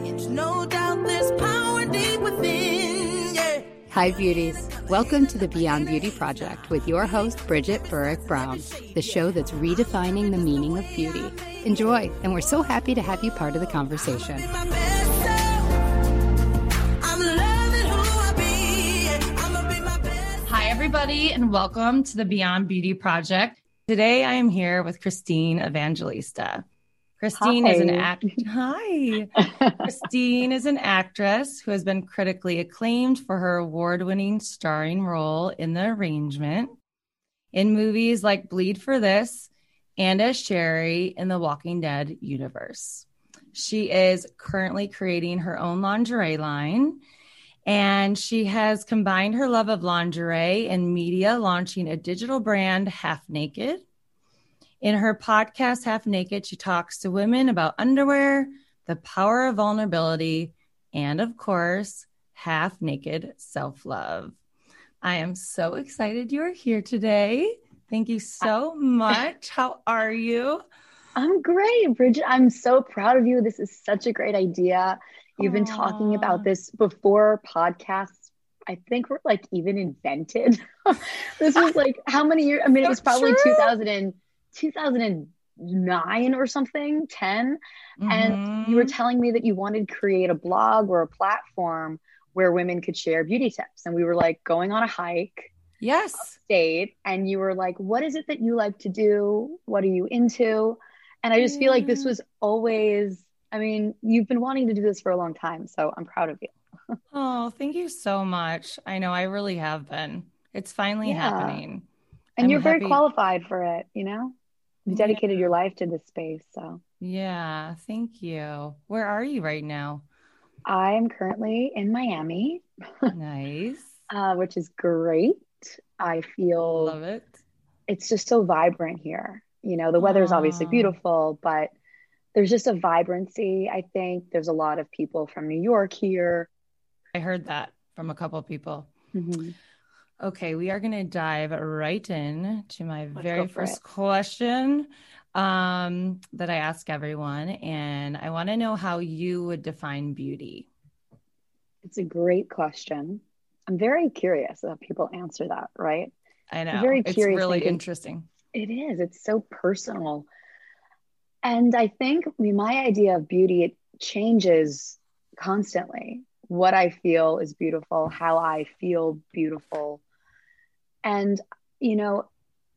change. No doubt there's power deep within. Yeah. Hi, beauties. Welcome to the Beyond Beauty Project with your host, Bridgett Burrick Brown, the show that's redefining the meaning of beauty. Enjoy, and we're so happy to have you part of the conversation. Be my best self. I'm loving who I be. I'ma be my best. Hi, everybody, and welcome to the Beyond Beauty Project. Today, I am here with Christine Evangelista. Christine is an act. Hi, Christine is an actress who has been critically acclaimed for her award-winning starring role in The Arrangement, in movies like Bleed for This, and as Sherry in the Walking Dead universe. She is currently creating her own lingerie line and she has combined her love of lingerie and media, launching a digital brand, Half Naked. In her podcast, Half Naked, she talks to women about underwear, the power of vulnerability, and of course, half naked self love. I am so excited you're here today. Thank you so much. How are you? I'm great, Bridgett. I'm so proud of you. This is such a great idea. You've been talking about this before podcasts. I think we're like even invented. this was like how many years? I mean, it was probably true. 2000 and, 2009 or something, 10. And you were Mhm. telling me that you wanted to create a blog or a platform where women could share beauty tips. And we were like going on a hike yes. state and you were like, what is it that you like to do? What are you into? And I just feel like this was always, I mean, you've been wanting to do this for a long time. So I'm proud of you. Oh, thank you so much. I know I really have been. It's finally Yeah. happening. And I'm you're very qualified for it, you know? You've dedicated your life to this space. So Yeah, thank you. Where are you right now? I am currently in Miami, Nice. uh, which is great. I feel Love it. it's just so vibrant here. You know, the weather is obviously beautiful, but there's just a vibrancy. I think there's a lot of people from New York here. I heard that from a couple people. Mhm. Okay, we are going to dive right in to my Let's very first it. question um, that I ask everyone. And I want to know how you would define beauty. It's a great question. I'm very curious how people answer that, right? I know very it's curious really thinking- interesting. It is. It's so personal. And I think I mean, my idea of beauty, it changes constantly. What I feel is beautiful, how I feel beautiful. And, you know,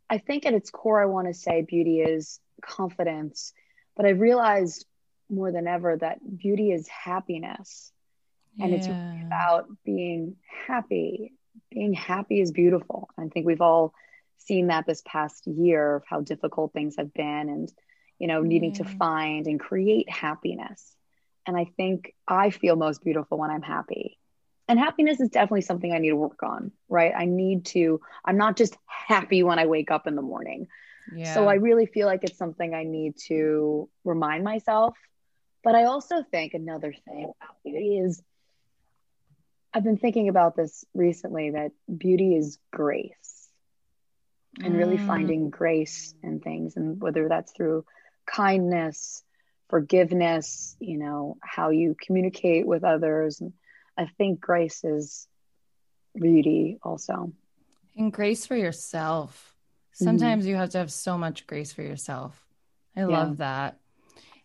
I think at its core, I want to say beauty is confidence. But I realized more than ever that beauty is happiness. And it's Yeah. about being happy. Being happy is beautiful. I think we've all seen that this past year of how difficult things have been and, you know, needing to find and create happiness. And I think I feel most beautiful when I'm happy. And happiness is definitely something I need to work on, right? I need to, I'm not just happy when I wake up in the morning. yeah. So I really feel like it's something I need to remind myself. But I also think another thing about beauty is I've been thinking about this recently that beauty is grace and really Mm. finding grace in things. And whether that's through kindness, forgiveness, you know, how you communicate with others. And I think grace is beauty also. And grace for yourself. Mm-hmm. Sometimes you have to have so much grace for yourself. I Yeah. love that.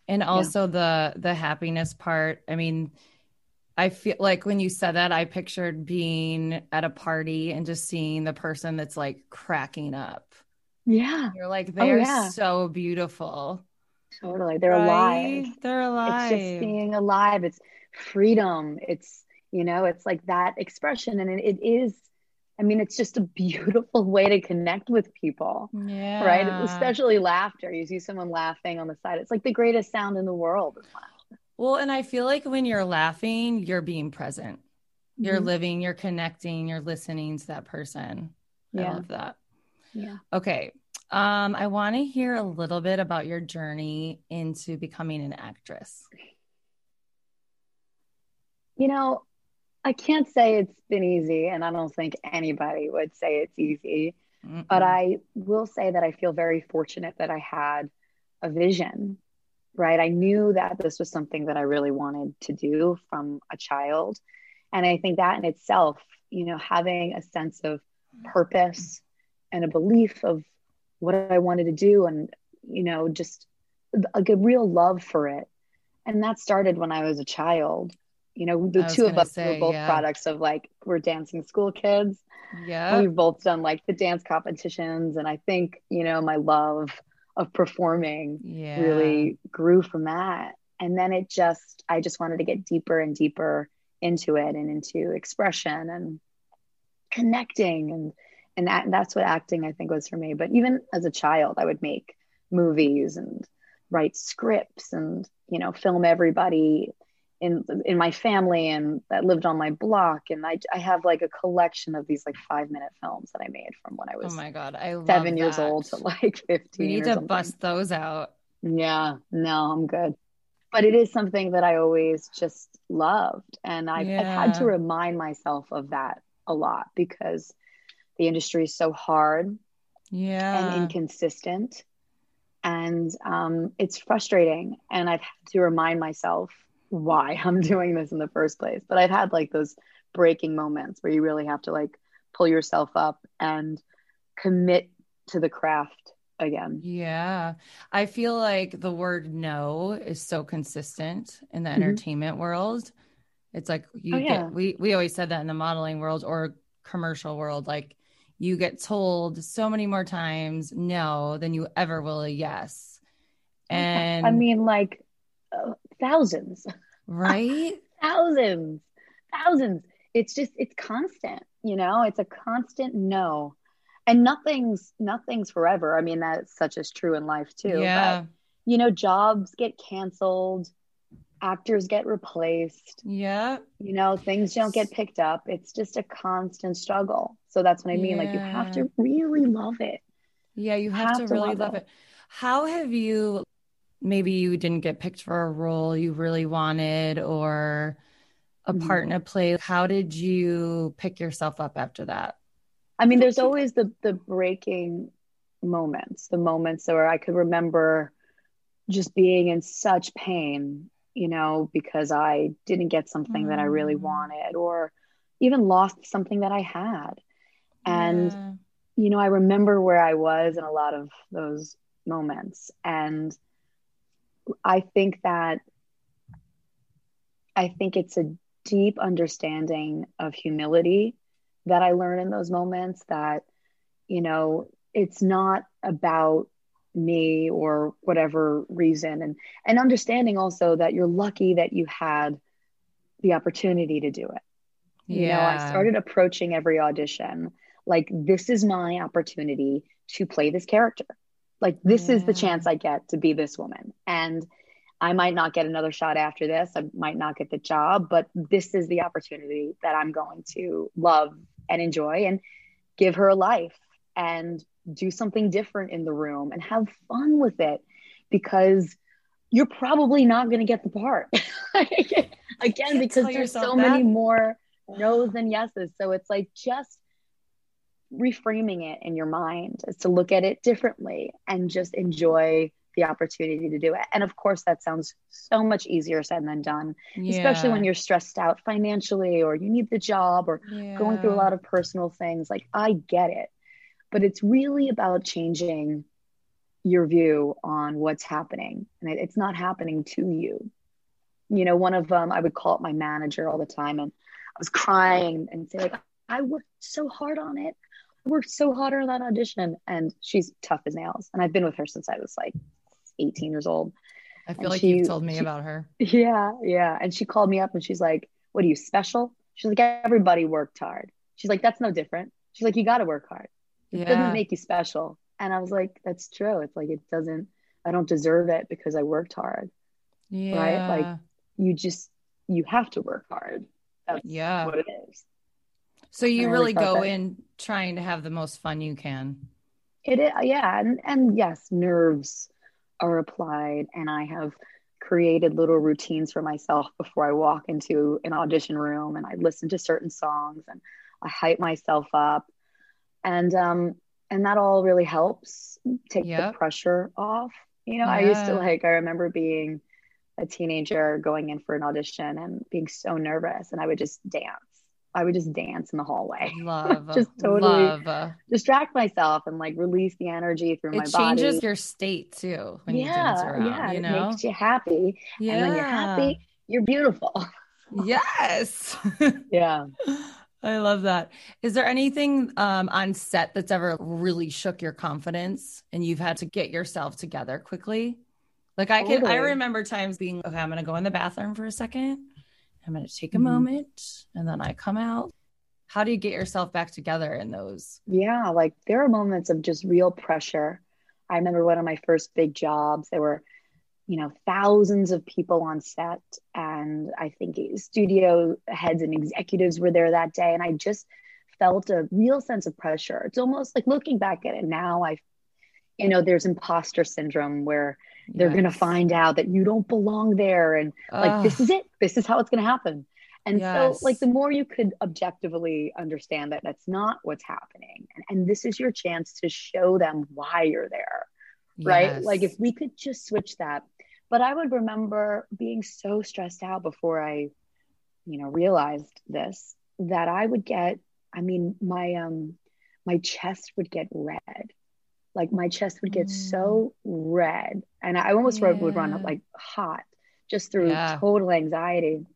And also the the happiness part. I mean, I feel like when you said that, I pictured being at a party and just seeing the person that's like cracking up. Yeah, You're like, they're Oh, yeah. so beautiful. totally. They're right? alive. They're alive. It's just being alive. It's freedom. It's, you know, it's like that expression. And it, it is, I mean, it's just a beautiful way to connect with people, yeah. right? Especially laughter. You see someone laughing on the side. It's like the greatest sound in the world. Well, and I feel like when you're laughing, you're being present. You're Mhm. living, you're connecting, you're listening to that person. I love that. Yeah. Okay. Um, I want to hear a little bit about your journey into becoming an actress. You know, I can't say it's been easy, and I don't think anybody would say it's easy. But Mm-mm. I will say that I feel very fortunate that I had a vision right? I knew that this was something that I really wanted to do from a child. And I think that in itself, you know, having a sense of purpose and a belief of what I wanted to do and, you know, just a, a real love for it. And that started when I was a child. You know, the two of us say, were both yeah. products of like, we're dancing school kids. Yeah. We've both done like the dance competitions. And I think, you know, my love of performing Yeah. really grew from that. And then it just, I just wanted to get deeper and deeper into it and into expression and connecting and and that, that's what acting I think was for me. But even as a child, I would make movies and write scripts and you know film everybody in in my family and that lived on my block. And I I have like a collection of these like five minute films that I made from when I was Oh was my god, I love seven years old to like fifteen. We need to something. bust those out. Yeah, no, I'm good. But it is something that I always just loved. And I've, I've had to remind myself of that a lot because the industry is so hard Yeah. and inconsistent. And um, it's frustrating. And I've had to remind myself why I'm doing this in the first place. But I've had like those breaking moments where you really have to like pull yourself up and commit to the craft again. Yeah. I feel like the word no is so consistent in the Mhm. entertainment world. It's like you Oh, get we we always said that in the modeling world or commercial world like you get told so many more times no than you ever will a yes. And I mean, like uh, thousands. right? thousands thousands it's just it's constant you know it's a constant no and nothing's nothing's forever i mean that's such as true in life too yeah. but you know jobs get canceled actors get replaced Yeah. you know things don't get picked up it's just a constant struggle so that's what i mean like you have to really love it Yeah, you have, Have to to really love love it. it. How have you maybe you didn't get picked for a role you really wanted or a Mhm. part in a play? How did you pick yourself up after that? I mean, there's always the the breaking moments, the moments where I could remember just being in such pain, you know, because I didn't get something that I really Mm. wanted or even lost something that I had. And Yeah. you know, I remember where I was in a lot of those moments. And I think that I think it's a deep understanding of humility that I learn in those moments that, you know, it's not about me or whatever reason and and understanding also that you're lucky that you had the opportunity to do it. You know, I started approaching every audition like this is my opportunity to play this character. Like this is the chance I get to be this woman. And I might not get another shot after this. I might not get the job, but this is the opportunity that I'm going to love and enjoy and give her a life and do something different in the room and have fun with it because you're probably not going to get the part. Again, because there's so many more no's than yeses. So it's like just reframing it in your mind is to look at it differently and just enjoy the opportunity to do it. And of course, that sounds so much easier said than done, especially when you're stressed out financially or you need the job or going through a lot of personal things. Like, I get it. But it's really about changing your view on what's happening. And it, it's not happening to you. You know, one of them, I would call it my manager all the time. And I was crying and say, like, I worked so hard on it. Worked so hard on that audition. And she's tough as nails. And I've been with her since I was like 18 years old. I feel and like she- you've told me she- about her. Yeah, yeah. And she called me up and she's like, What are you special? She's like, Everybody worked hard. She's like, That's no different. She's like, You got to work hard. It Yeah. doesn't make you special. And I was like, That's true. It's like, it doesn't, I don't deserve it because I worked hard. Yeah. Right? Like, You just, you have to work hard. That's Yeah. what it is. So you really always go in trying to have the most fun you can. It is, yeah, and and yes, nerves are applied, and I have created little routines for myself before I walk into an audition room, and I listen to certain songs, and I hype myself up, and um, and that all really helps take Yep. the pressure off, You know, I used to like, I remember being a teenager going in for an audition and being so nervous, and I would just dance. I would just dance in the hallway, Love. Just totally love. distract myself and like release the energy through my body. It changes your state too when you dance yeah, around, yeah, you it makes you happy. yeah. And when you're happy, you're beautiful. Yes. Yeah. I love that. Is there anything um, on set that's ever really shook your confidence and you've had to get yourself together quickly? Like I can, I remember times being, okay, I'm going to go in the bathroom for a second. I'm going to take a Mhm. moment and then I come out. How do you get yourself back together in those? Yeah, like there are moments of just real pressure. I remember one of my first big jobs, there were, you know, thousands of people on set, and I think studio heads and executives were there that day. And I just felt a real sense of pressure. It's almost like looking back at it now, I, you know, there's imposter syndrome where they're going to find out that you don't belong there. And like, this is it, this is how it's going to happen. And Yes. so, like, the more you could objectively understand that that's not what's happening, and, and this is your chance to show them why you're there, right? Like, if we could just switch that. But I would remember being so stressed out before I, you know, realized this that I would get, I mean, my, um, my chest would get red. Like, my chest would get Mm. so red. And I almost would would run up like hot just through Yeah. total anxiety.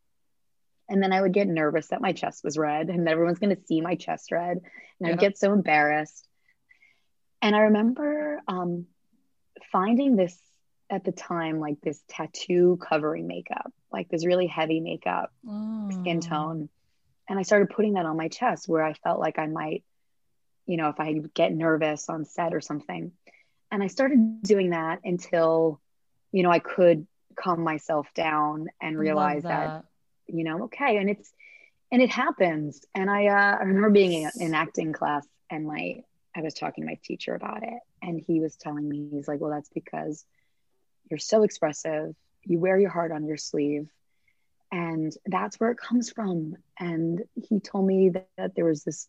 And then I would get nervous that my chest was red and everyone's going to see my chest red. And Yep. I'd get so embarrassed. And I remember um, finding this at the time, like this tattoo covering makeup, like this really heavy makeup, skin Oh. tone. And I started putting that on my chest where I felt like I might, you know, if I get nervous on set or something. And I started doing that until, you know, I could calm myself down and realize that that. you know okay and it's and it happens. And i uh, i remember being in, in acting class and my i was talking to my teacher about it. And he was telling me he's like well that's because you're so expressive. You wear your heart on your sleeve. And that's where it comes from. And he told me that, that there was this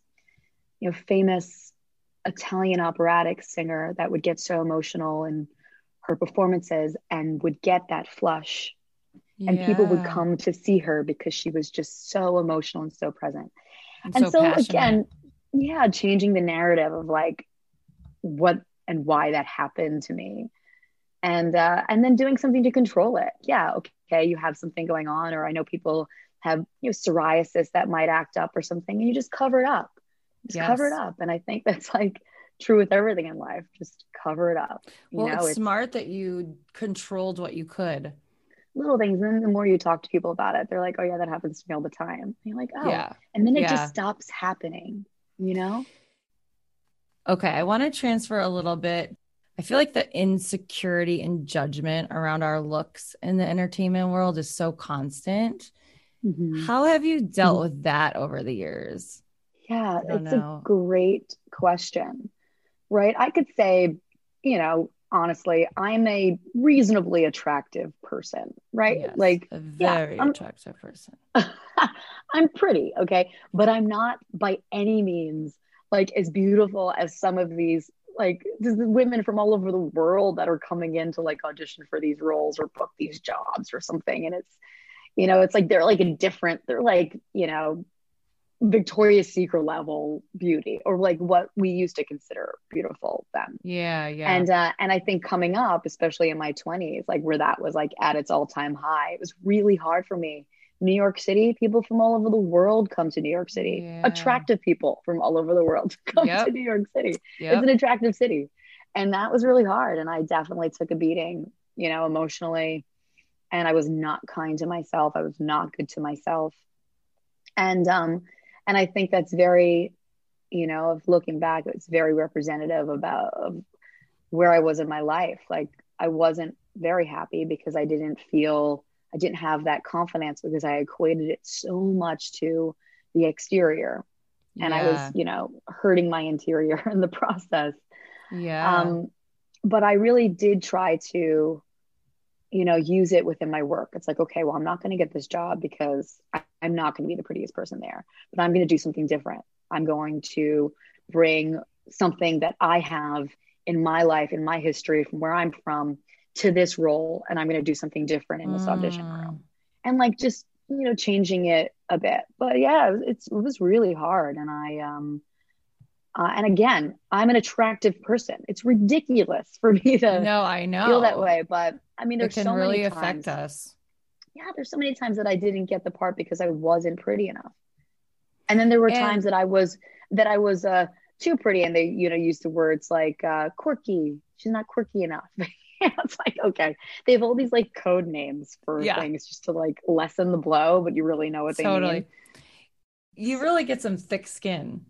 you know famous italian operatic singer that would get so emotional in her performances and would get that flush and people would come to see her because she was just so emotional and so present. And And so so, again, yeah, changing the narrative of like what and why that happened to me. And uh and then doing something to control it. Yeah, okay, you have something going on or I know people have you know psoriasis that might act up or something and you just cover it up. Just cover it up. And I think that's like true with everything in life. Just cover it up. You Well, know, it's smart that you controlled what you could. little things. And then the more you talk to people about it, they're like, oh, yeah, that happens to me all the time. And you're like, oh, Yeah. and then it Yeah. just stops happening, you know? Okay, I want to transfer a little bit. I feel like the insecurity and judgment around our looks in the entertainment world is so constant. Mhm. How have you dealt with that over the years? Yeah, it's know. a great question, right? I could say, you know, honestly, I'm a reasonably attractive person, right? Yes, Like, a yeah, very I'm- attractive person. I'm pretty, okay? But I'm not by any means like as beautiful as some of these like women from all over the world that are coming in to like audition for these roles or book these jobs or something and it's you know it's like they're like a different they're like you know Victoria's Secret level beauty or like what we used to consider beautiful then Yeah, yeah. and uh, and I think coming up, especially in my 20s, like where that was like at its all time high, it was really hard for me. New York City, people from all over the world come to New York City. Yeah. Attractive people from all over the world come Yep. to New York City. Yep. It's an attractive city. And that was really hard. And I definitely took a beating, you know, emotionally. And I was not kind to myself. I was not good to myself. And um, and I think that's very, you know, of looking back, it's very representative about of where I was in my life. Like I wasn't very happy because I didn't feel I didn't have that confidence because I equated it so much to the exterior. And I was, you know, hurting my interior in the process. yeah. Um, but I really did try to, you know, use it within my work. It's like, okay, well, I'm not going to get this job because I, I'm not going to be the prettiest person there, but I'm going to do something different. I'm going to bring something that I have in my life, in my history, from where I'm from, to this role and I'm going to do something different in this audition Mm. room. And like just, you know, changing it a bit. But yeah, it was, it's, it was really hard. And I, um, uh, and again, I'm an attractive person. It's ridiculous for me to No, I know. feel that way. But I mean, It there's can so really many affect times, us. Yeah, there's so many times that I didn't get the part because I wasn't pretty enough. And then there were And- times that I was that I was uh too pretty and they, you know, used the words like uh quirky. She's not quirky enough. it's like, okay. They have all these like code names for Yeah. things just to like lessen the blow, but you really know what they totally. mean. You really get some thick skin.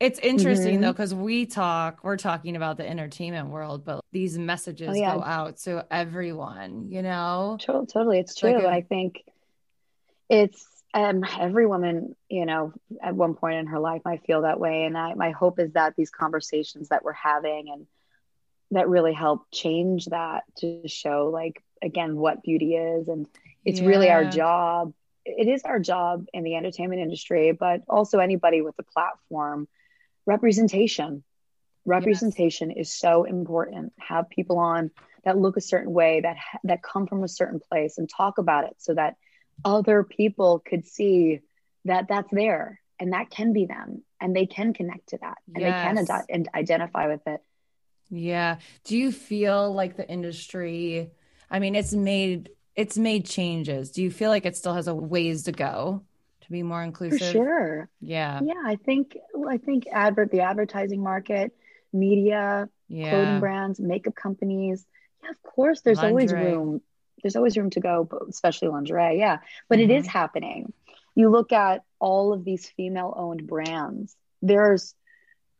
It's interesting Mhm. though, because we talk, we're talking about the entertainment world, but these messages Oh, yeah. go out to everyone, you know? To- Totally, it's true. like a- I think it's um every woman, you know, at one point in her life might feel that way. And I my hope is that these conversations that we're having and that really help change that to show like again what beauty is and it's really our job. It is our job in the entertainment industry, but also anybody with a platform. Representation. Representation is so important. Have people on that look a certain way that that come from a certain place and talk about it so that other people could see that that's there and that can be them and they can connect to that and they can Yes. ide- and identify with it Yeah. Do you feel like the industry, I mean, it's made it's made changes. Do you feel like it still has a ways to go to be more inclusive? for sure Yeah. yeah i think i think advert the advertising market media Yeah. clothing brands makeup companies yeah of course there's always room there's always room to go but especially lingerie yeah but it is Mhm. happening you look at all of these female owned brands there's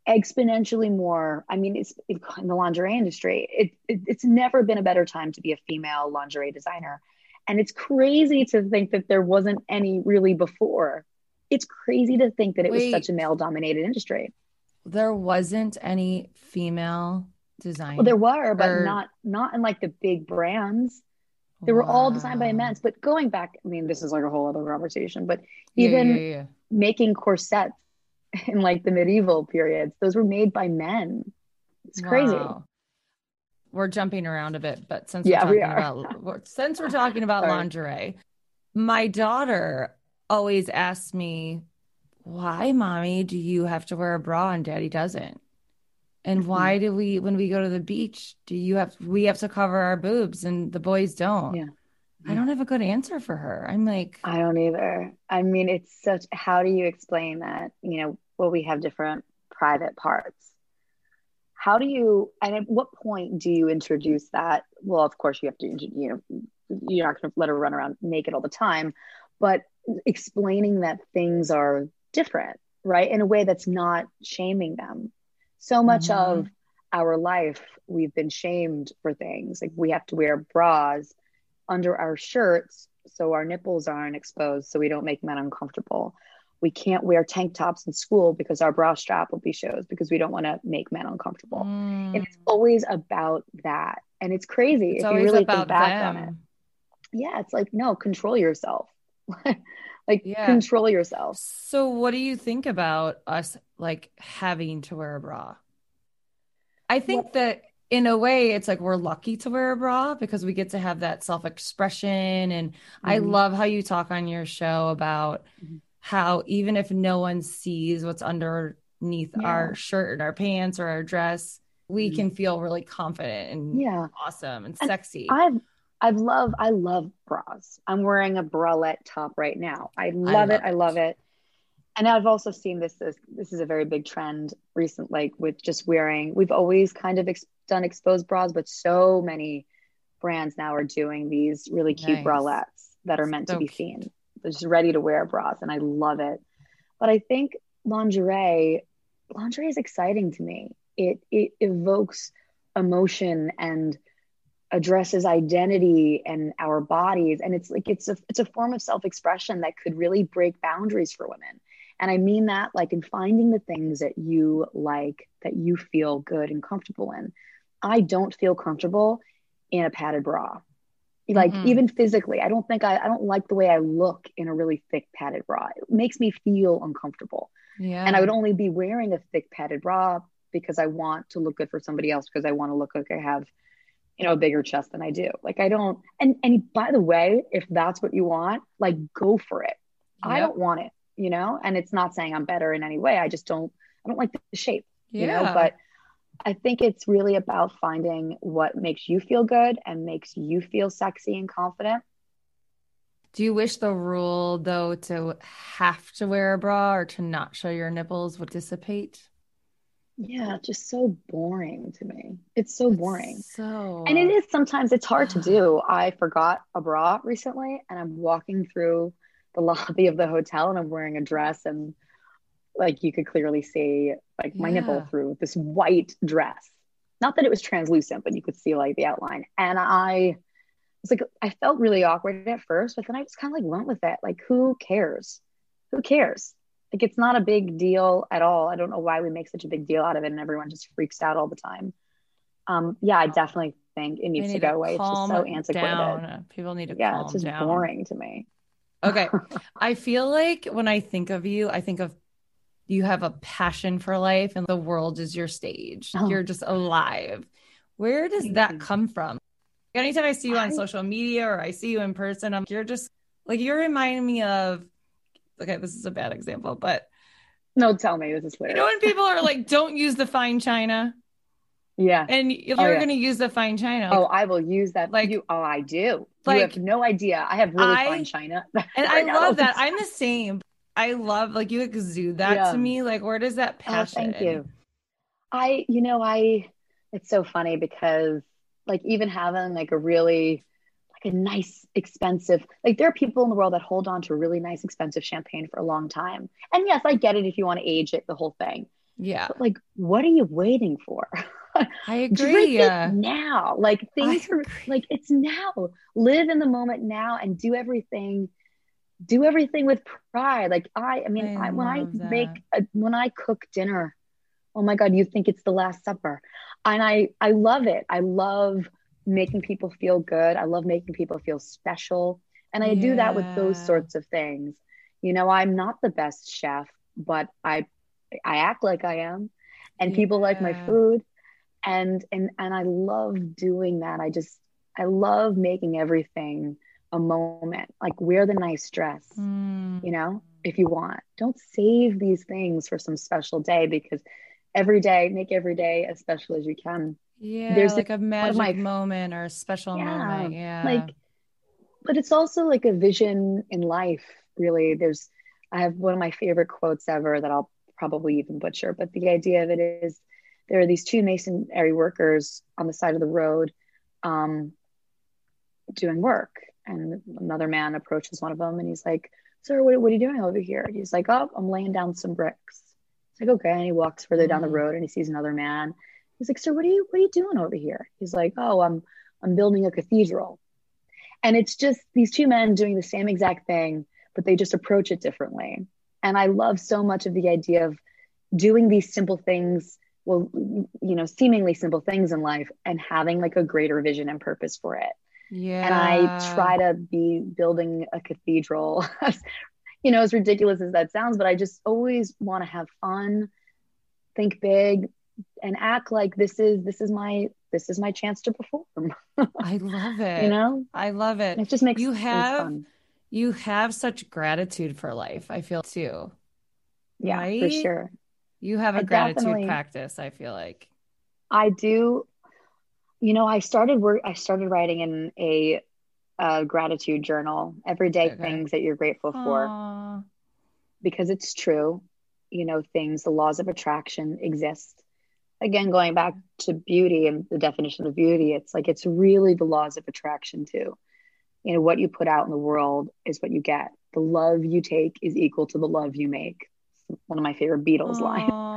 exponentially more i mean it's in the lingerie industry it, it it's never been a better time to be a female lingerie designer and it's crazy to think that there wasn't any really before it's crazy to think that it was such a male dominated industry There wasn't any female design. well there were but Or- not not in like the big brands they were all designed by men. but going back i mean this is like a whole other conversation but Yeah, even yeah, yeah. making corsets in like the medieval periods those were made by men it's crazy Wow. We're jumping around a bit, but since Yeah, we're we talking are. about since we're talking about lingerie, my daughter always asks me, "Why, mommy, do you have to wear a bra and daddy doesn't?" And Mhm. why do we, when we go to the beach, do you have we have to cover our boobs and the boys don't? Yeah. I don't have a good answer for her. I'm like, i don't either i mean it's such how do you explain that you know well we have different private parts how do you and at what point do you introduce that? Well of course you have to you know you're not going to let her run around naked all the time but explaining that things are different right? In a way that's not shaming them. So much Mhm. of our life we've been shamed for things. Like we have to wear bras under our shirts so our nipples aren't exposed so we don't make men uncomfortable we can't wear tank tops in school because our bra strap will be shows because we don't want to make men uncomfortable mm, and it's always about that and it's crazy it's if you really about think back on it yeah it's like no control yourself like Yeah. control yourself So, what do you think about us like having to wear a bra? I think that in a way, it's like we're lucky to wear a bra because we get to have that self expression. And I Mhm. love how you talk on your show about Mhm. How even if no one sees what's underneath Yeah. our shirt and our pants or our dress, we Mhm. can feel really confident and yeah awesome and And sexy. I've I've love I love bras. I'm wearing a bralette top right now. I love, it. love I it. love it. And I've also seen this as this is a very big trend recent like with just wearing we've always kind of ex- done exposed bras but so many brands now are doing these really cute Nice. bralettes that are meant So to be cute. seen. Just ready to wear bras and I love it. But I think lingerie lingerie is exciting to me. It it evokes emotion and addresses identity and our bodies and it's like it's a it's a form of self-expression that could really break boundaries for women and i mean that like in finding the things that you like that you feel good and comfortable in i don't feel comfortable in a padded bra like Mm-mm. even physically i don't think I, I don't like the way i look in a really thick padded bra it makes me feel uncomfortable yeah. and I would only be wearing a thick padded bra because I want to look good for somebody else because I want to look like I have you know, a bigger chest than I do. Like I don't and and by the way, if that's what you want, like go for it. I don't want it, you know? And it's not saying I'm better in any way. I just don't I don't like the shape, you know, Yeah. but I think it's really about finding what makes you feel good and makes you feel sexy and confident. Do you wish the rule, though, to have to wear a bra or to not show your nipples would dissipate? Yeah, just so boring to me. It's so boring. So, And it is sometimes it's hard to do. I forgot a bra recently and I'm walking through the lobby of the hotel and I'm wearing a dress and like you could clearly see like my nipple through this white dress. Not that it was translucent, but you could see like the outline. And I was like I felt really awkward at first, but then I just kind of like went with it. Like who cares? Who cares? Like it's not a big deal at all. I don't know why we make such a big deal out of it and everyone just freaks out all the time. Um yeah, I definitely think it needs to go away. It's just so antiquated. down. People need to Yeah, calm it's just down. boring to me. Okay. I feel like when I think of you, I think of you have a passion for life and the world is your stage. Oh. You're just alive. Where does that come from? Anytime I see you on social media or I see you in person, I'm you're just like you remind me of okay, this is a bad example, but No, tell me this is weird. you know when people are like, don't use the fine china, yeah. and if Oh, you're yeah. gonna use the fine china, Oh, I will use that. Like- you. Oh, I do. Like- you have no idea. I have really I- fine china. and I now. love that. I'm the same. I love like you exude that Yeah. to me. Like, where does that passion? Oh, thank you. I, you know, I. It's so funny because, like, even having like a really, like a nice, expensive, like there are people in the world that hold on to really nice, expensive champagne for a long time. And yes, I get it if you want to age it, the whole thing. Yeah, But like, what are you waiting for? I agree. Drink Yeah. it now. Like things are like it's now. Live in the moment now and do everything. Do everything with pride. Like I, I mean, I I, when I that. make a, when I cook dinner, oh my God, you think it's the Last Supper, and I I love it. I love making people feel good. I love making people feel special, and I do that with those sorts of things. You know, I'm not the best chef, but I I act like I am, and people like my food and and and I love doing that. I just I love making everything a moment. Like wear the nice dress, Mm. you know, if you want. Don't save these things for some special day because every day make every day as special as you can. Yeah, There's like a magic my- moment or a special Yeah, moment. Yeah. Like but it's also like a vision in life, really. There's I have one of my favorite quotes ever that I'll probably even butcher, but the idea of it is there are these two masonry workers on the side of the road um, doing work. And another man approaches one of them and he's like, Sir, what, what are you doing over here? And he's like, Oh, I'm laying down some bricks. It's like, okay. And he walks further down the Mm. road and he sees another man. He's like, Sir, what are you what are you doing over here? He's like, Oh, I'm I'm building a cathedral. And it's just these two men doing the same exact thing, but they just approach it differently. And I love so much of the idea of doing these simple things, well, you know, seemingly simple things in life and having like a greater vision and purpose for it. Yeah. And I try to be building a cathedral, you know, as ridiculous as that sounds, but I just always want to have fun, think big, and act like this is this is my this is my chance to perform. I love it. You know, I love it. it just makes You have- fun. You have such gratitude for life, I feel too. Yeah, for sure. You have a I gratitude practice, I feel like. I do. You know, I started work. I started writing in a, uh gratitude journal. Everyday Okay. things that you're grateful for, because it's true. You know, things. The laws of attraction exist. Again, going back to beauty and the definition of beauty, it's like it's really the laws of attraction too. You know, what you put out in the world is what you get. The love you take is equal to the love you make. One of my favorite Beatles lines Aw, I love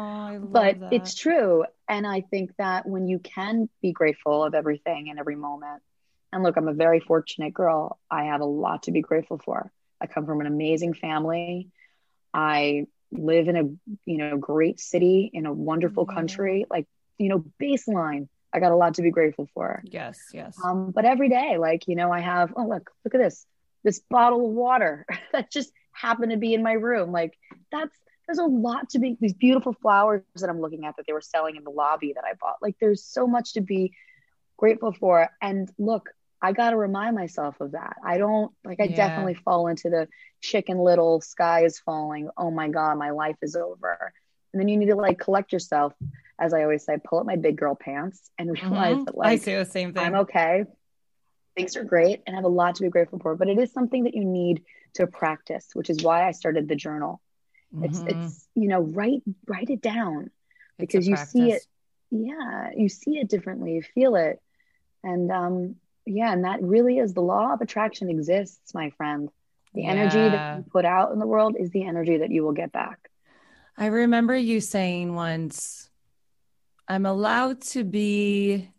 but that. it's true and i think that when you can be grateful of everything in every moment and look i'm a very fortunate girl i have a lot to be grateful for i come from an amazing family i live in a you know great city in a wonderful Yeah. country like you know baseline i got a lot to be grateful for Yes, yes. um, but every day, like, you know, I have, oh, look, look at this, this bottle of water that just happened to be in my room. Like, that's, there's a lot to be, these beautiful flowers that I'm looking at that they were selling in the lobby that I bought. Like, there's so much to be grateful for. And look, I got to remind myself of that. I don't like, I Yeah. definitely fall into the chicken little sky is falling. Oh my God, my life is over. And then you need to like collect yourself. As I always say, pull up my big girl pants and realize Mhm. that I like say the same thing. I'm okay. Things are great and I have a lot to be grateful for, but it is something that you need to practice, which is why I started the journal. It's Mhm. it's you know, write write it down because you see it yeah, you see it differently, you feel it. And um yeah, and that really is the law of attraction exists, my friend. The energy Yeah. that you put out in the world is the energy that you will get back. I remember you saying once, I'm allowed to be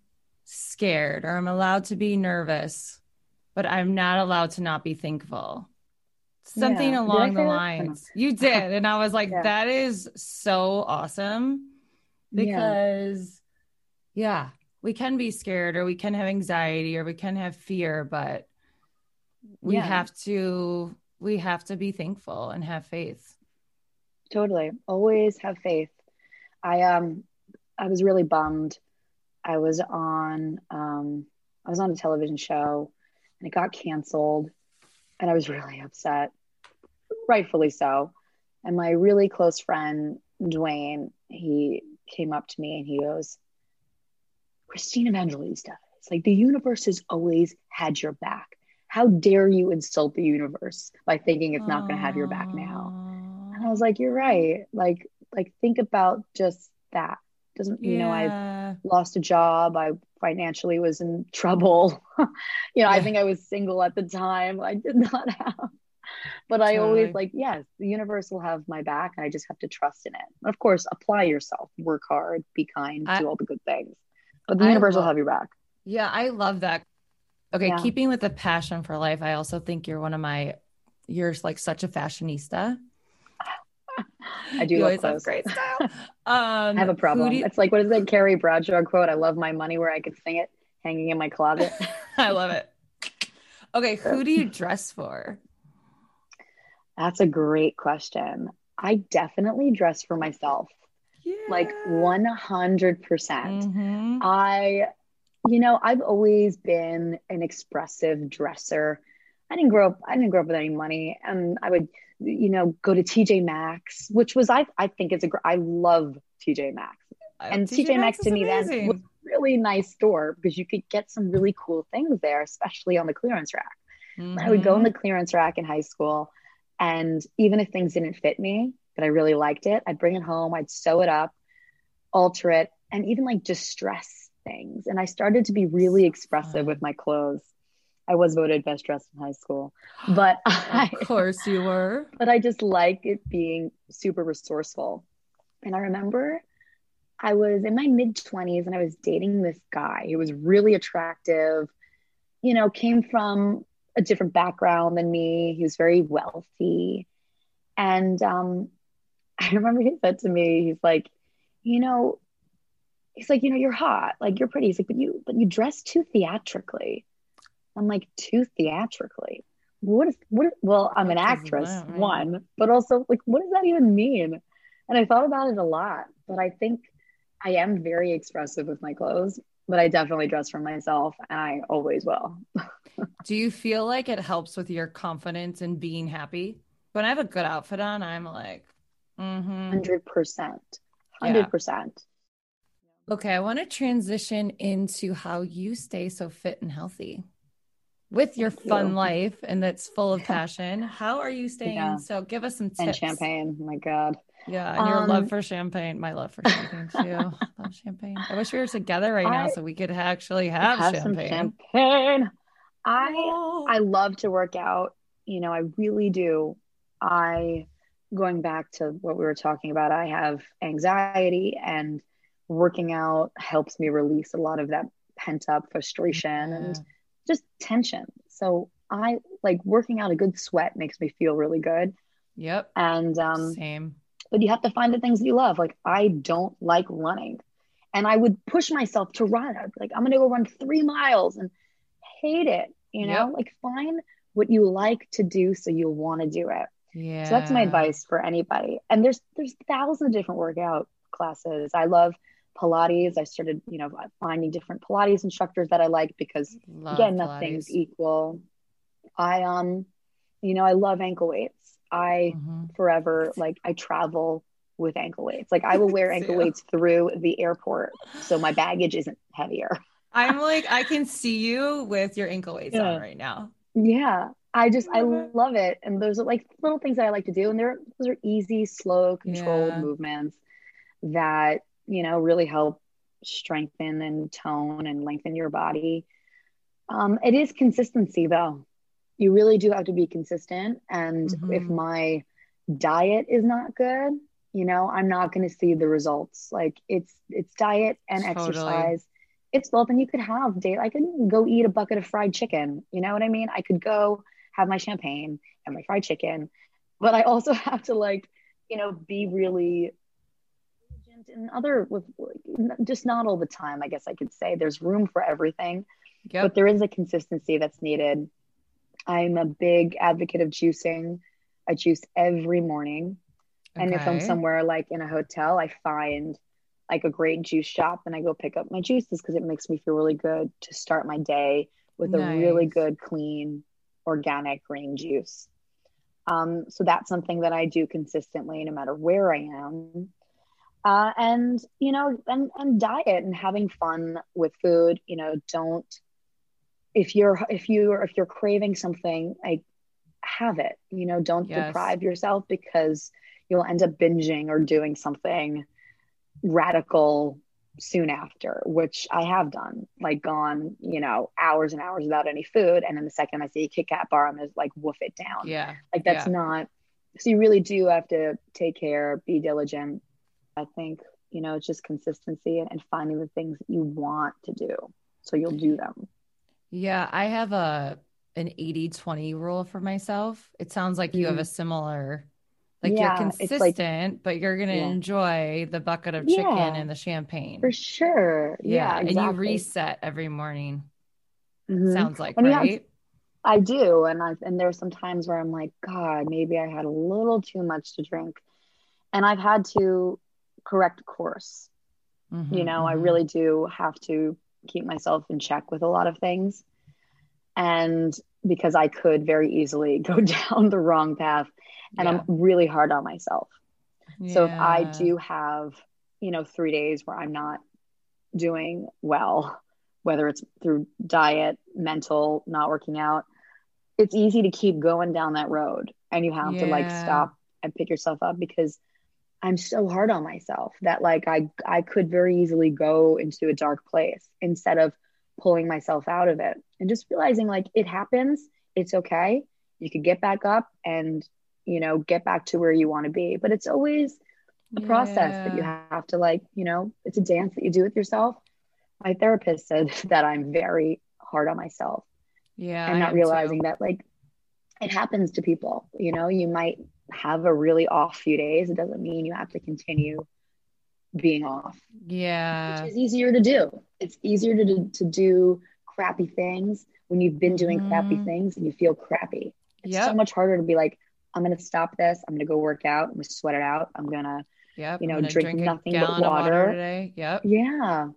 scared or I'm allowed to be nervous, but I'm not allowed to not be thankful. Something Yeah. Along the lines. You did. And I was like, Yeah. that is so awesome Yeah. because, yeah. we can be scared or we can have anxiety or we can have fear, but we Yeah. have to we have to be thankful and have faith. Totally. Always have faith. I um I was really bummed. I was on um I was on a television show and it got canceled and I was really upset. Rightfully so. And my really close friend Dwayne, he came up to me and he goes, Christina Evangelista, it's like the universe has always had your back. How dare you insult the universe by thinking it's not going to have your back now? And I was like, you're right. Like, like think about just that. Doesn't you know? I Yeah. lost a job. I financially was in trouble. you know, I think I was single at the time. I did not have. But I always like, yes, the universe will have my back, and I just have to trust in it. And of course, apply yourself, work hard, be kind, I- do all the good things. But the I universe will have your back. Yeah, I love that. Okay, Yeah. keeping with the passion for life, I also think you're one of my you're like such a fashionista. I do You love clothes. great style. Um I have a problem. you- it's like what is that Carrie Bradshaw quote? I love my money where I could sing it hanging in my closet. I love it. Okay, who do you dress for? That's a great question. I definitely dress for myself, like 100%. Mhm. I, you know, I've always been an expressive dresser. I didn't grow up, I didn't grow up with any money. And I would, you know, go to TJ Maxx, which was, I, I think it's a, I love TJ Maxx. and TJ Maxx to me then amazing. was really nice store because you could get some really cool things there, especially on the clearance rack. I would go in Mhm. the clearance rack in high school, and even if things didn't fit me, but I really liked it, I'd bring it home, I'd sew it up, alter it, and even like distress things. And I started to be really expressive with my clothes. I was voted best dressed in high school, but I, Of course you were. but I just like it being super resourceful. And I remember I was in my mid 20s and I was dating this guy. He was really attractive, you know, came from a different background than me. He was very wealthy. And um, I remember he said to me, he's like, you know, he's like, you know, you're hot, like you're pretty. He's like, but you, but you dress too theatrically. I'm like, too theatrically. What is what? Well, I'm an actress, that mean? one, but also like, what does that even mean? And I thought about it a lot, but I think I am very expressive with my clothes. But I definitely dress for myself, and I always will. Do you feel like it helps with your confidence and being happy? When I have a good outfit on, I'm like, mm-hmm. Hundred percent, hundred percent. Okay, I want to transition into how you stay so fit and healthy with your Thank fun you. life and that's full of passion. How are you staying? Yeah. So give us some tips. And champagne, my God. Yeah, and your love Um, for champagne. My love for champagne too. love champagne. I wish we were together right now so we could actually have, some champagne. champagne. I Oh. I love to work out. You know, I really do. I going back to what we were talking about, I have anxiety and working out helps me release a lot of that pent up frustration and Yeah. Just tension. So I like working out a good sweat makes me feel really good. Yep. And um Same. but you have to find the things that you love. Like I don't like running. And I would push myself to run. I'd be like, I'm gonna go run three miles and hate it. You know, Yep. like find what you like to do so you'll want to do it. Yeah. So that's my advice for anybody. And there's there's thousands of different workout classes. I love Pilates. I started, you know, finding different Pilates instructors that I like because Love again, nothing's Pilates. equal. I um, you know, I love ankle weights. I Mhm. forever like I travel with ankle weights. Like I will wear ankle weights through the airport so my baggage isn't heavier. I'm like, I can see you with your ankle weights Yeah. on right now. Yeah. I just I Love it. love it. And those are like little things that I like to do. And they're those are easy, slow, controlled Yeah. movements that, you know, really help strengthen and tone and lengthen your body. Um, it is consistency though. You really do have to be consistent. And if Mhm. my diet is not good, you know, I'm not going to see the results. Like it's it's diet and Totally. exercise. It's both, and you could have day. I could go eat a bucket of fried chicken. You know what I mean? I could go have my champagne and my fried chicken, but I also have to like, you know, be really in other with just not all the time. I guess I could say there's room for everything Yep. but there is a consistency that's needed. I'm a big advocate of juicing. I juice every morning. And if I'm somewhere like in a hotel, I find like a great juice shop and I go pick up my juices because it makes me feel really good to start my day with a really good, clean, organic green juice. Um, so that's something that I do consistently no matter where I am. Uh, and you know, and and diet and having fun with food. You know, don't if you're if you are if you're craving something, like have it. You know, don't Yes. deprive yourself because you'll end up binging or doing something radical soon after, which I have done, like gone, you know, hours and hours without any food. And then the second I see a Kit Kat bar, I'm just like, woof it down. Yeah. Like that's Yeah. not, so you really do have to take care, be diligent. I think, you know, it's just consistency and, finding the things that you want to do. So you'll do them. Yeah, I have a an 80-20 rule for myself. It sounds like you have Mhm. a similar like Yeah, you're it's like- consistent, but you're gonna Yeah. enjoy the bucket of chicken Yeah. and the champagne. For sure. Yeah. And you reset every morning. Mhm. Sounds like, And right? I do. And I and there's some times where I'm like, God, maybe I had a little too much to drink. And I've had to correct course. you Mhm, know i mhm. really do have to keep myself in check with a lot of things and because i could very easily go down the wrong path and Yeah. i'm really hard on myself so if i do have you know 3 days where i'm not doing well whether it's through diet mental not working out it's easy to keep going down that road and you have to like stop and pick yourself up because I'm so hard on myself that like I I could very easily go into a dark place instead of pulling myself out of it and just realizing like it happens, it's okay. You could get back up and you know get back to where you want to be, but it's always a process that you have to like, you know, it's a dance that you do with yourself. My therapist said that I'm very hard on myself Yeah, and not am too. realizing that like it happens to people you know you might have a really off few days it doesn't mean you have to continue being off Yeah. which is easier to do it's easier to do, to do crappy things when you've been doing crappy Mhm. things and you feel crappy it's so much harder to be like i'm going to stop this i'm going to go work out i'm going to sweat it out i'm going to Yep. you know, drink a nothing but of water. today. Yep. yeah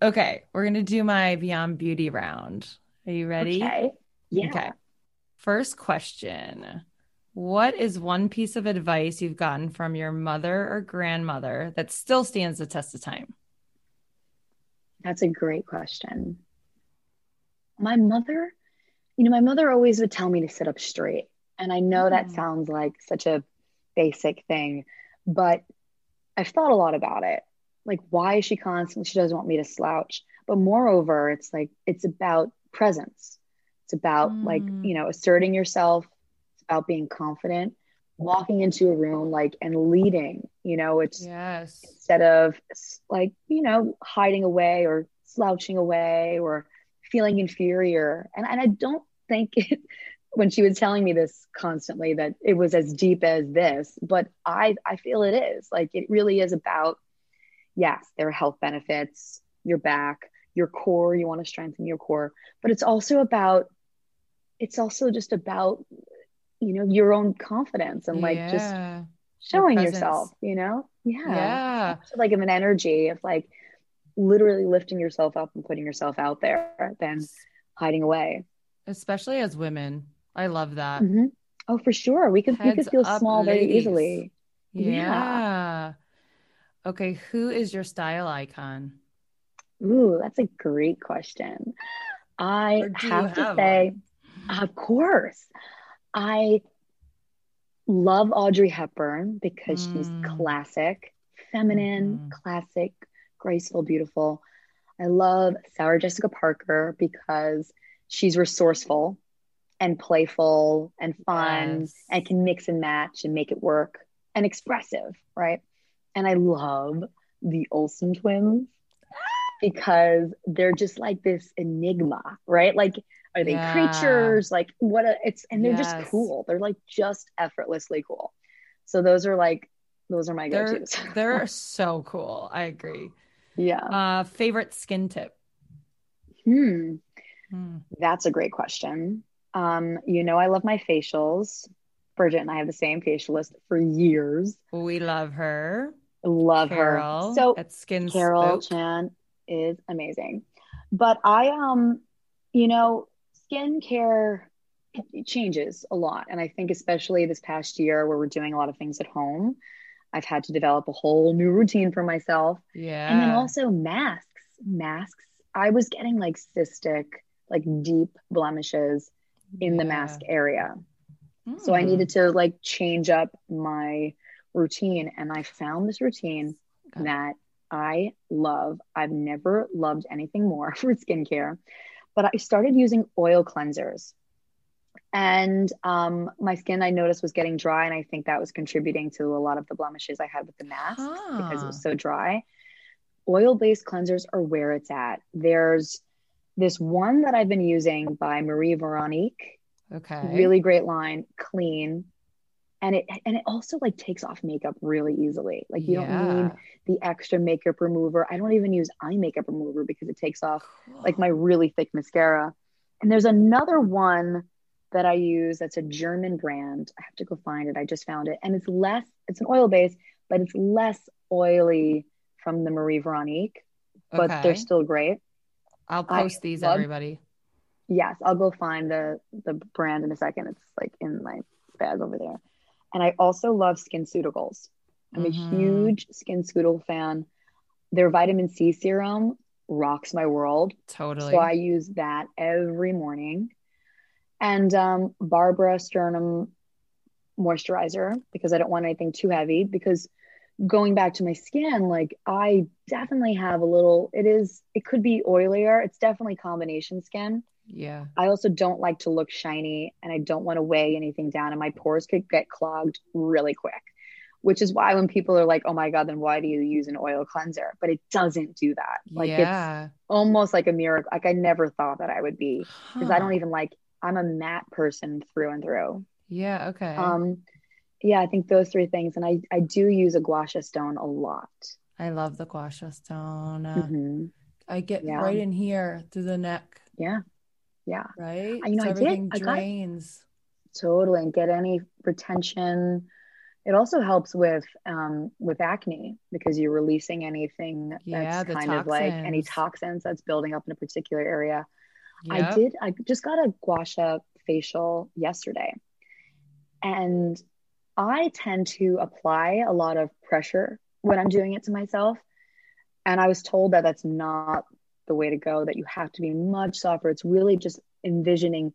Okay, we're gonna do my Beyond Beauty round. Are you ready? okay yeah Okay. First question. What is one piece of advice you've gotten from your mother or grandmother that still stands the test of time? That's a great question. My mother, you know, my mother always would tell me to sit up straight. And I know that Mm. sounds like such a basic thing, but I've thought a lot about it. Like, why is she constant? She doesn't want me to slouch. But moreover, it's like, it's about presence. It's about like, Mm. you know, asserting yourself. It's about being confident, walking into a room like and leading, you know, it's Yes. instead of like you know hiding away or slouching away or feeling inferior and, and i don't think it when she was telling me this constantly that it was as deep as this but i i feel it is like it really is about yes there are health benefits your back your core you want to strengthen your core but it's also about it's also just about you know your own confidence and like just showing presence. yourself, you know? Yeah. Yeah. So like of an energy of like literally lifting yourself up and putting yourself out there than hiding away. Especially as women. I love that. Mhm. Oh, for sure. We could we could feel small very easily. Yeah. Yeah. Okay, who is your style icon? Ooh, that's a great question. I you have to have say, of course, I love Audrey Hepburn because she's Mm. classic, feminine, Mhm. classic, graceful, beautiful. I love Sarah Jessica Parker because she's resourceful and playful and fun Yes. and can mix and match and make it work and expressive, right? And I love the Olsen twins because they're just like this enigma, right? Like, are they Yeah. creatures? Like, what? A, it's and they're Yes. just cool. They're like just effortlessly cool. So those are like those are my They're go-tos. they're so cool. I agree. yeah. Uh favorite skin tip. Hmm. Hmm. That's a great question. Um, you know, I love my facials. Bridgett and I have the same facialist for years. We love her. Love Carol her. So at Skin Carol Spook. Chan is amazing. But I um, you know, skincare it- it changes a lot. And I think especially this past year where we're doing a lot of things at home, I've had to develop a whole new routine for myself. Yeah. And then also masks. Masks. I was getting like cystic, like deep blemishes in the mask area. So I Hmm. needed to like change up my routine. And I found this routine that I love. I've never loved anything more for skincare, but I started using oil cleansers. And um, my skin I noticed was getting dry, and I think that was contributing to a lot of the blemishes I had with the masks because it was so dry. Oil based cleansers are where it's at. There's this one that I've been using by Marie Veronique Okay. really great line clean and it and it also like takes off makeup really easily. Like you don't need the extra makeup remover. I don't even use eye makeup remover because it takes off like my really thick mascara. And there's another one that i use that's a german brand. I have to go find it. I just found it. And it's less it's an oil base but it's less oily from the marie veronique but Okay. they're still great. I'll I post these, love- everybody. Yes, I'll go find the the brand in a second. It's like in my bag over there. And I also love SkinCeuticals. I'm Mhm. a huge SkinCeutical fan. Their vitamin C serum rocks my world. Totally. So I use that every morning. And um, Barbara Sturm moisturizer because I don't want anything too heavy. Because going back to my skin, like I definitely have a little, it is, it could be oilier. It's definitely combination skin. Yeah. I also don't like to look shiny and I don't want to weigh anything down, and my pores could get clogged really quick. Which is why when people are like, oh my God, then why do you use an oil cleanser? But it doesn't do that. Like it's almost like a miracle. Like I never thought that I would be because I don't even like, I'm a matte person through and through. Yeah. Okay. Um, yeah, I think those three things. And I, I do use a gua sha stone a lot. I love the gua sha stone. Uh, Mhm. I get Yeah. right in here through the neck, Yeah. Yeah. right? I- you know, so I did- everything I got- drains. totally and get any retention it also helps with um with acne because you're releasing anything that's Yeah, the kind of like any toxins. toxins that's building up in a particular area i did i just got a gua sha facial yesterday and i tend to apply a lot of pressure when i'm doing it to myself and i was told that that's not the way to go that you have to be much softer it's really just envisioning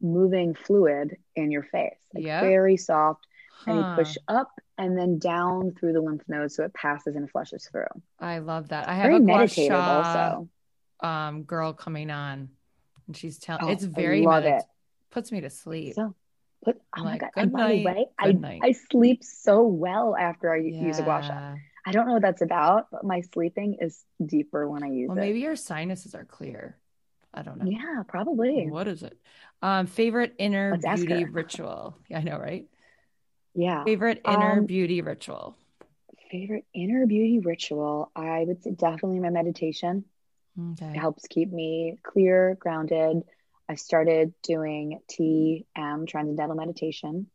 moving fluid in your face like Yep. very soft and you push up and then down through the lymph nodes so it passes and flushes through I love that. I have very a meditative also um girl coming on, and she's telling Oh, it's I very love medit- it. puts me to sleep. so but oh I'm my like, god good and by the night, way i night. i sleep so well after i use a gua sha Yeah. I don't know what that's about but my sleeping is deeper when i use it. Well, it maybe your sinuses are clear. I don't know. yeah probably What is it? Um, favorite inner Let's beauty ritual. Yeah, I know, right? yeah Favorite inner Um, beauty ritual. favorite inner beauty ritual i would say definitely my meditation Okay. It helps keep me clear, grounded. I started doing TM, transcendental meditation,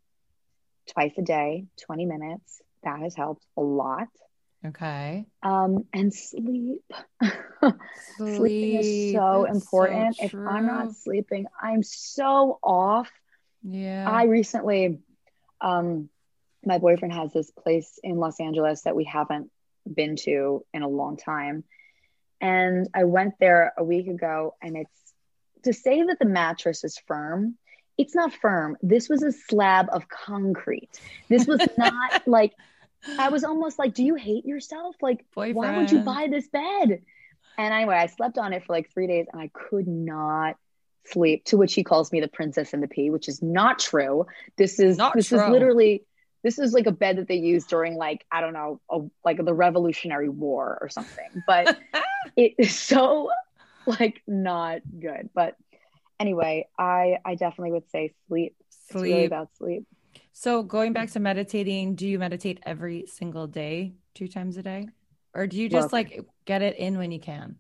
twice a day, 20 minutes. that has helped a lot. Okay. Um, and sleep. Sleeping is so It's important. if I'm not sleeping, I'm so off. Yeah. I recently, um, my boyfriend has this place in Los Angeles that we haven't been to in a long time. And I went there a week ago, and it's to say that the mattress is firm, it's not firm. This was a slab of concrete. This was not like, I was almost like, do you hate yourself? Like, why would you buy this bed? And anyway, I slept on it for like three days and I could not sleep. To which he calls me the princess and the pea, which is not true. This is Not this is literally this is like a bed that they used during like I don't know, a, like the Revolutionary War or something. But it is so like not good. But anyway, I I definitely would say sleep. It's really Sleep. about sleep. So going back to meditating, do you meditate every single day, two times a day? Or do you just Look. like get it in when you can?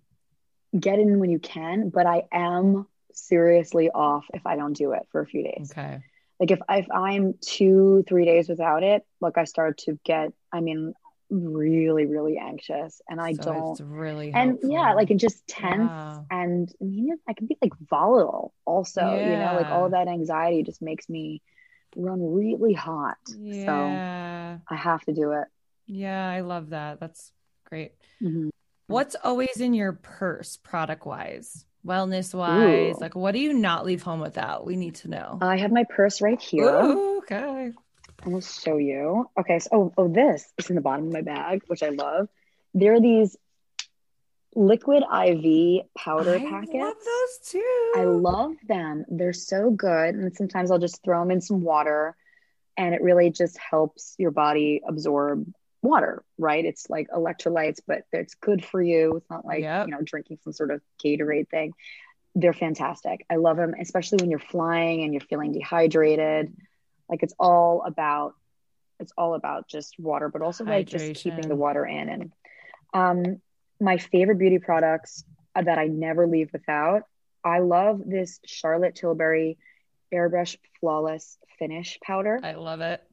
Get in when you can, but I am seriously off if I don't do it for a few days. Okay. like if, if i'm two three days without it look i start to get i mean really really anxious and i So don't it's really and yeah like it just tense Wow. and I mean, i can be like volatile also you know like all that anxiety just makes me run really hot so i have to do it Yeah, I love that. That's great. Mhm. What's always in your purse product wise, wellness wise? Ooh. Like, what do you not leave home without? We need to know. i have my purse right here Ooh, okay. I will show you. Okay, so oh, oh, this is in the bottom of my bag, which I love. There are these liquid IV powder I packets. I love those too. I love them. They're so good. And sometimes I'll just throw them in some water and it really just helps your body absorb water, right? It's like electrolytes, but it's good for you. It's not like, Yep. you know, drinking some sort of Gatorade thing. They're fantastic. I love them, especially when you're flying and you're feeling dehydrated. Like it's all about it's all about just water, but also like just keeping the water in. And um my favorite beauty products that I never leave without. I love this Charlotte Tilbury Airbrush Flawless Finish powder. I love it.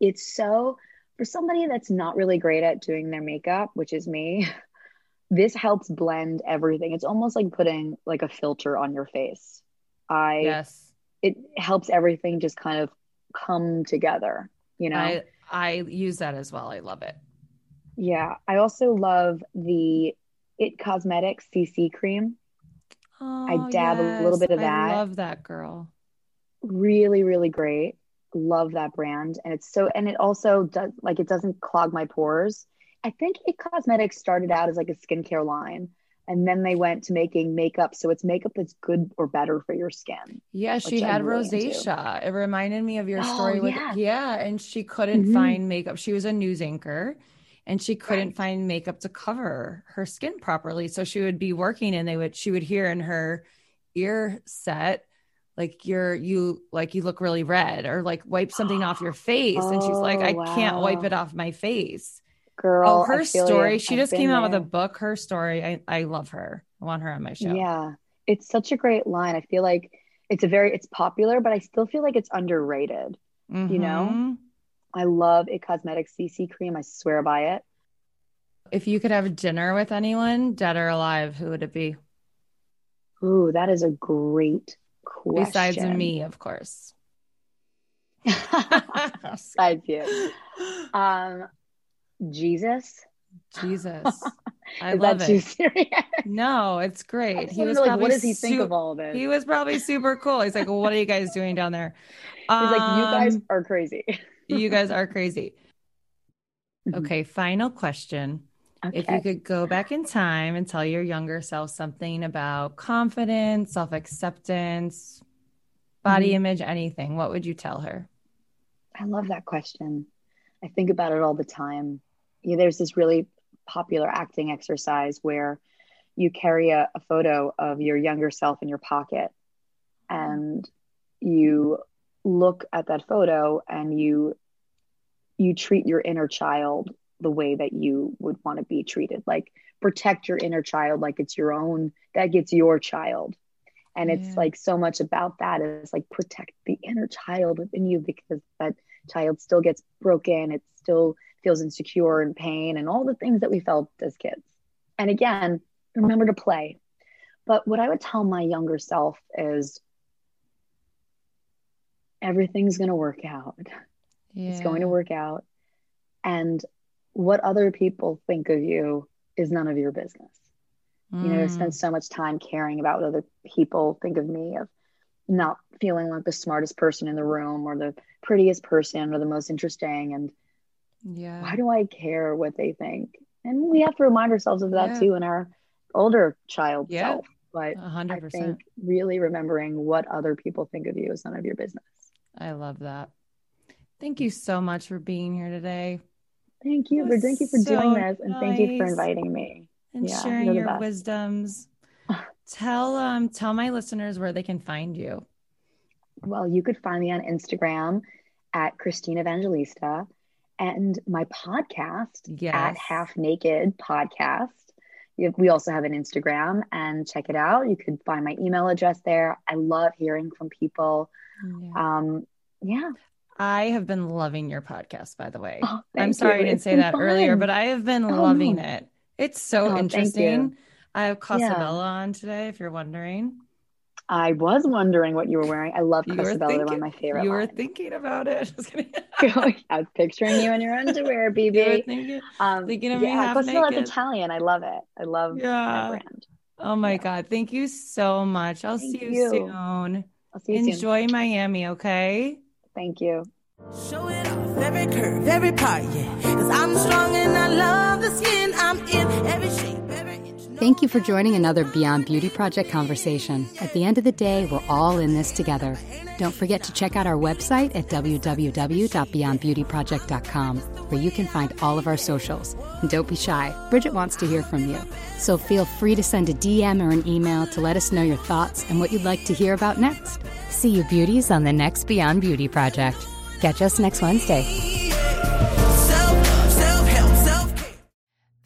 It's so for somebody that's not really great at doing their makeup, which is me. This helps blend everything. It's almost like putting like a filter on your face. I Yes. it helps everything just kind of come together, you know. I I use that as well. I love it. Yeah, I also love the It Cosmetics CC cream. Oh, dab a little bit of that. I love that girl. really really great love that brand and it's so and it also does like it doesn't clog my pores i think it cosmetics started out as like a skincare line and then they went to making makeup so it's makeup that's good or better for your skin Yeah, she had really into. rosacea. It reminded me of your Oh, story with yeah. yeah, and she couldn't Mhm. find makeup. She was a news anchor and she couldn't Right. find makeup to cover her skin properly. So she would be working and they would she would hear in her ear set like you're you like you look really red or like wipe something off your face and she's like Oh, I can't oh, wipe it off my face. girl oh, her story. you. She I've just came out with a book. Her story. I, I love her. I want her on my show. yeah it's such a great line i feel like it's a very it's popular but i still feel like it's underrated you know? Mm-hmm. I love a cosmetic cc cream i swear by it If you could have dinner with anyone, dead or alive, who would it be? ooh that is a great question Besides me, of course. besides you um jesus Jesus. I is love that too serious No, it's great. He was like, probably what does he think of all of this He was probably super cool. He's like, well, what are you guys doing down there? he's like you guys Um, are crazy you guys are crazy. Mhm. Okay, final question. If you could go back in time and tell your younger self something about confidence, self acceptance, body Mhm. image, anything, what would you tell her? I love that question. I think about it all the time. You know, there's this really popular acting exercise where you carry a, a photo of your younger self in your pocket and you look at that photo and you you treat your inner child the way that you would want to be treated like protect your inner child like it's your own that gets your child and it's Yeah. like so much about that is like protect the inner child within you because that child still gets broken, it still feels insecure and pain and all the things that we felt as kids. And again, remember to play. But what I would tell my younger self is everything's going to work out. Yeah. It's going to work out. And what other people think of you is none of your business. You know, I Mm. spent so much time caring about what other people think of me, of not feeling like the smartest person in the room or the prettiest person or the most interesting. And yeah. why do I care what they think? And we have to remind ourselves of that Yeah. too in our older child Yeah. self. But A I hundred percent. think really remembering what other people think of you is none of your business. I love that. Thank you so much for being here today Thank you for thank you for so doing this and thank you for inviting me. and Yeah, sharing your best. wisdoms. tell um tell my listeners where they can find you. Well, you could find me on Instagram at Christine Evangelista and my podcast at Half Naked Podcast. We also have an Instagram and check it out. You could find my email address there. I love hearing from people. Yeah. Um, yeah. I have been loving your podcast, by the way. Oh, I'm sorry you. I didn't It's say that earlier, but I have been Oh, loving no. it. It's so Oh, interesting. I have Yeah. On today, if you're wondering. I was wondering what you were wearing. I love You. They're one of my favorite. You were lines. thinking about it. I was picturing you in your underwear, You BB. thinking, Um, thinking of me yeah, half Cosabella's naked. Italian. I love it. I love Yeah. brand. Oh my Yeah. God. Thank you so much. I'll Thank see you, you. soon. I'll see you soon. Enjoy Miami, okay? Thank you. Show it off every curve, every part, yeah. Cause I'm strong Thank you for joining another Beyond Beauty Project conversation. At the end of the day, we're all in this together. Don't forget to check out our website at www.beyondbeautyproject.com, where you can find all of our socials. And don't be shy, Bridgett wants to hear from you. So feel free to send a DM or an email to let us know your thoughts and what you'd like to hear about next. See you, beauties, on the next Beyond Beauty Project. Catch us next Wednesday.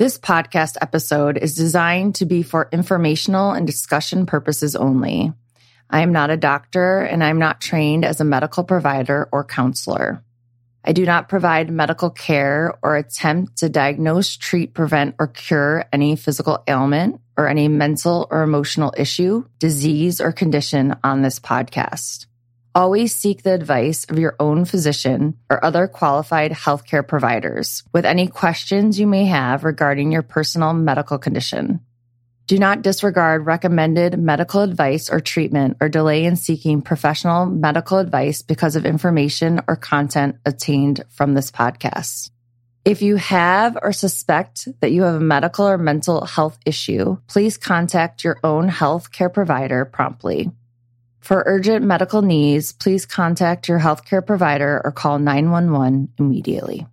This podcast episode is designed to be for informational and discussion purposes only. I am not a doctor and I'm not trained as a medical provider or counselor. I do not provide medical care or attempt to diagnose, treat, prevent, or cure any physical ailment or any mental or emotional issue, disease, or condition on this podcast. Always seek the advice of your own physician or other qualified healthcare providers with any questions you may have regarding your personal medical condition. Do not disregard recommended medical advice or treatment or delay in seeking professional medical advice because of information or content obtained from this podcast. If you have or suspect that you have a medical or mental health issue, please contact your own healthcare provider promptly. For urgent medical needs, please contact your healthcare provider or call 911 immediately.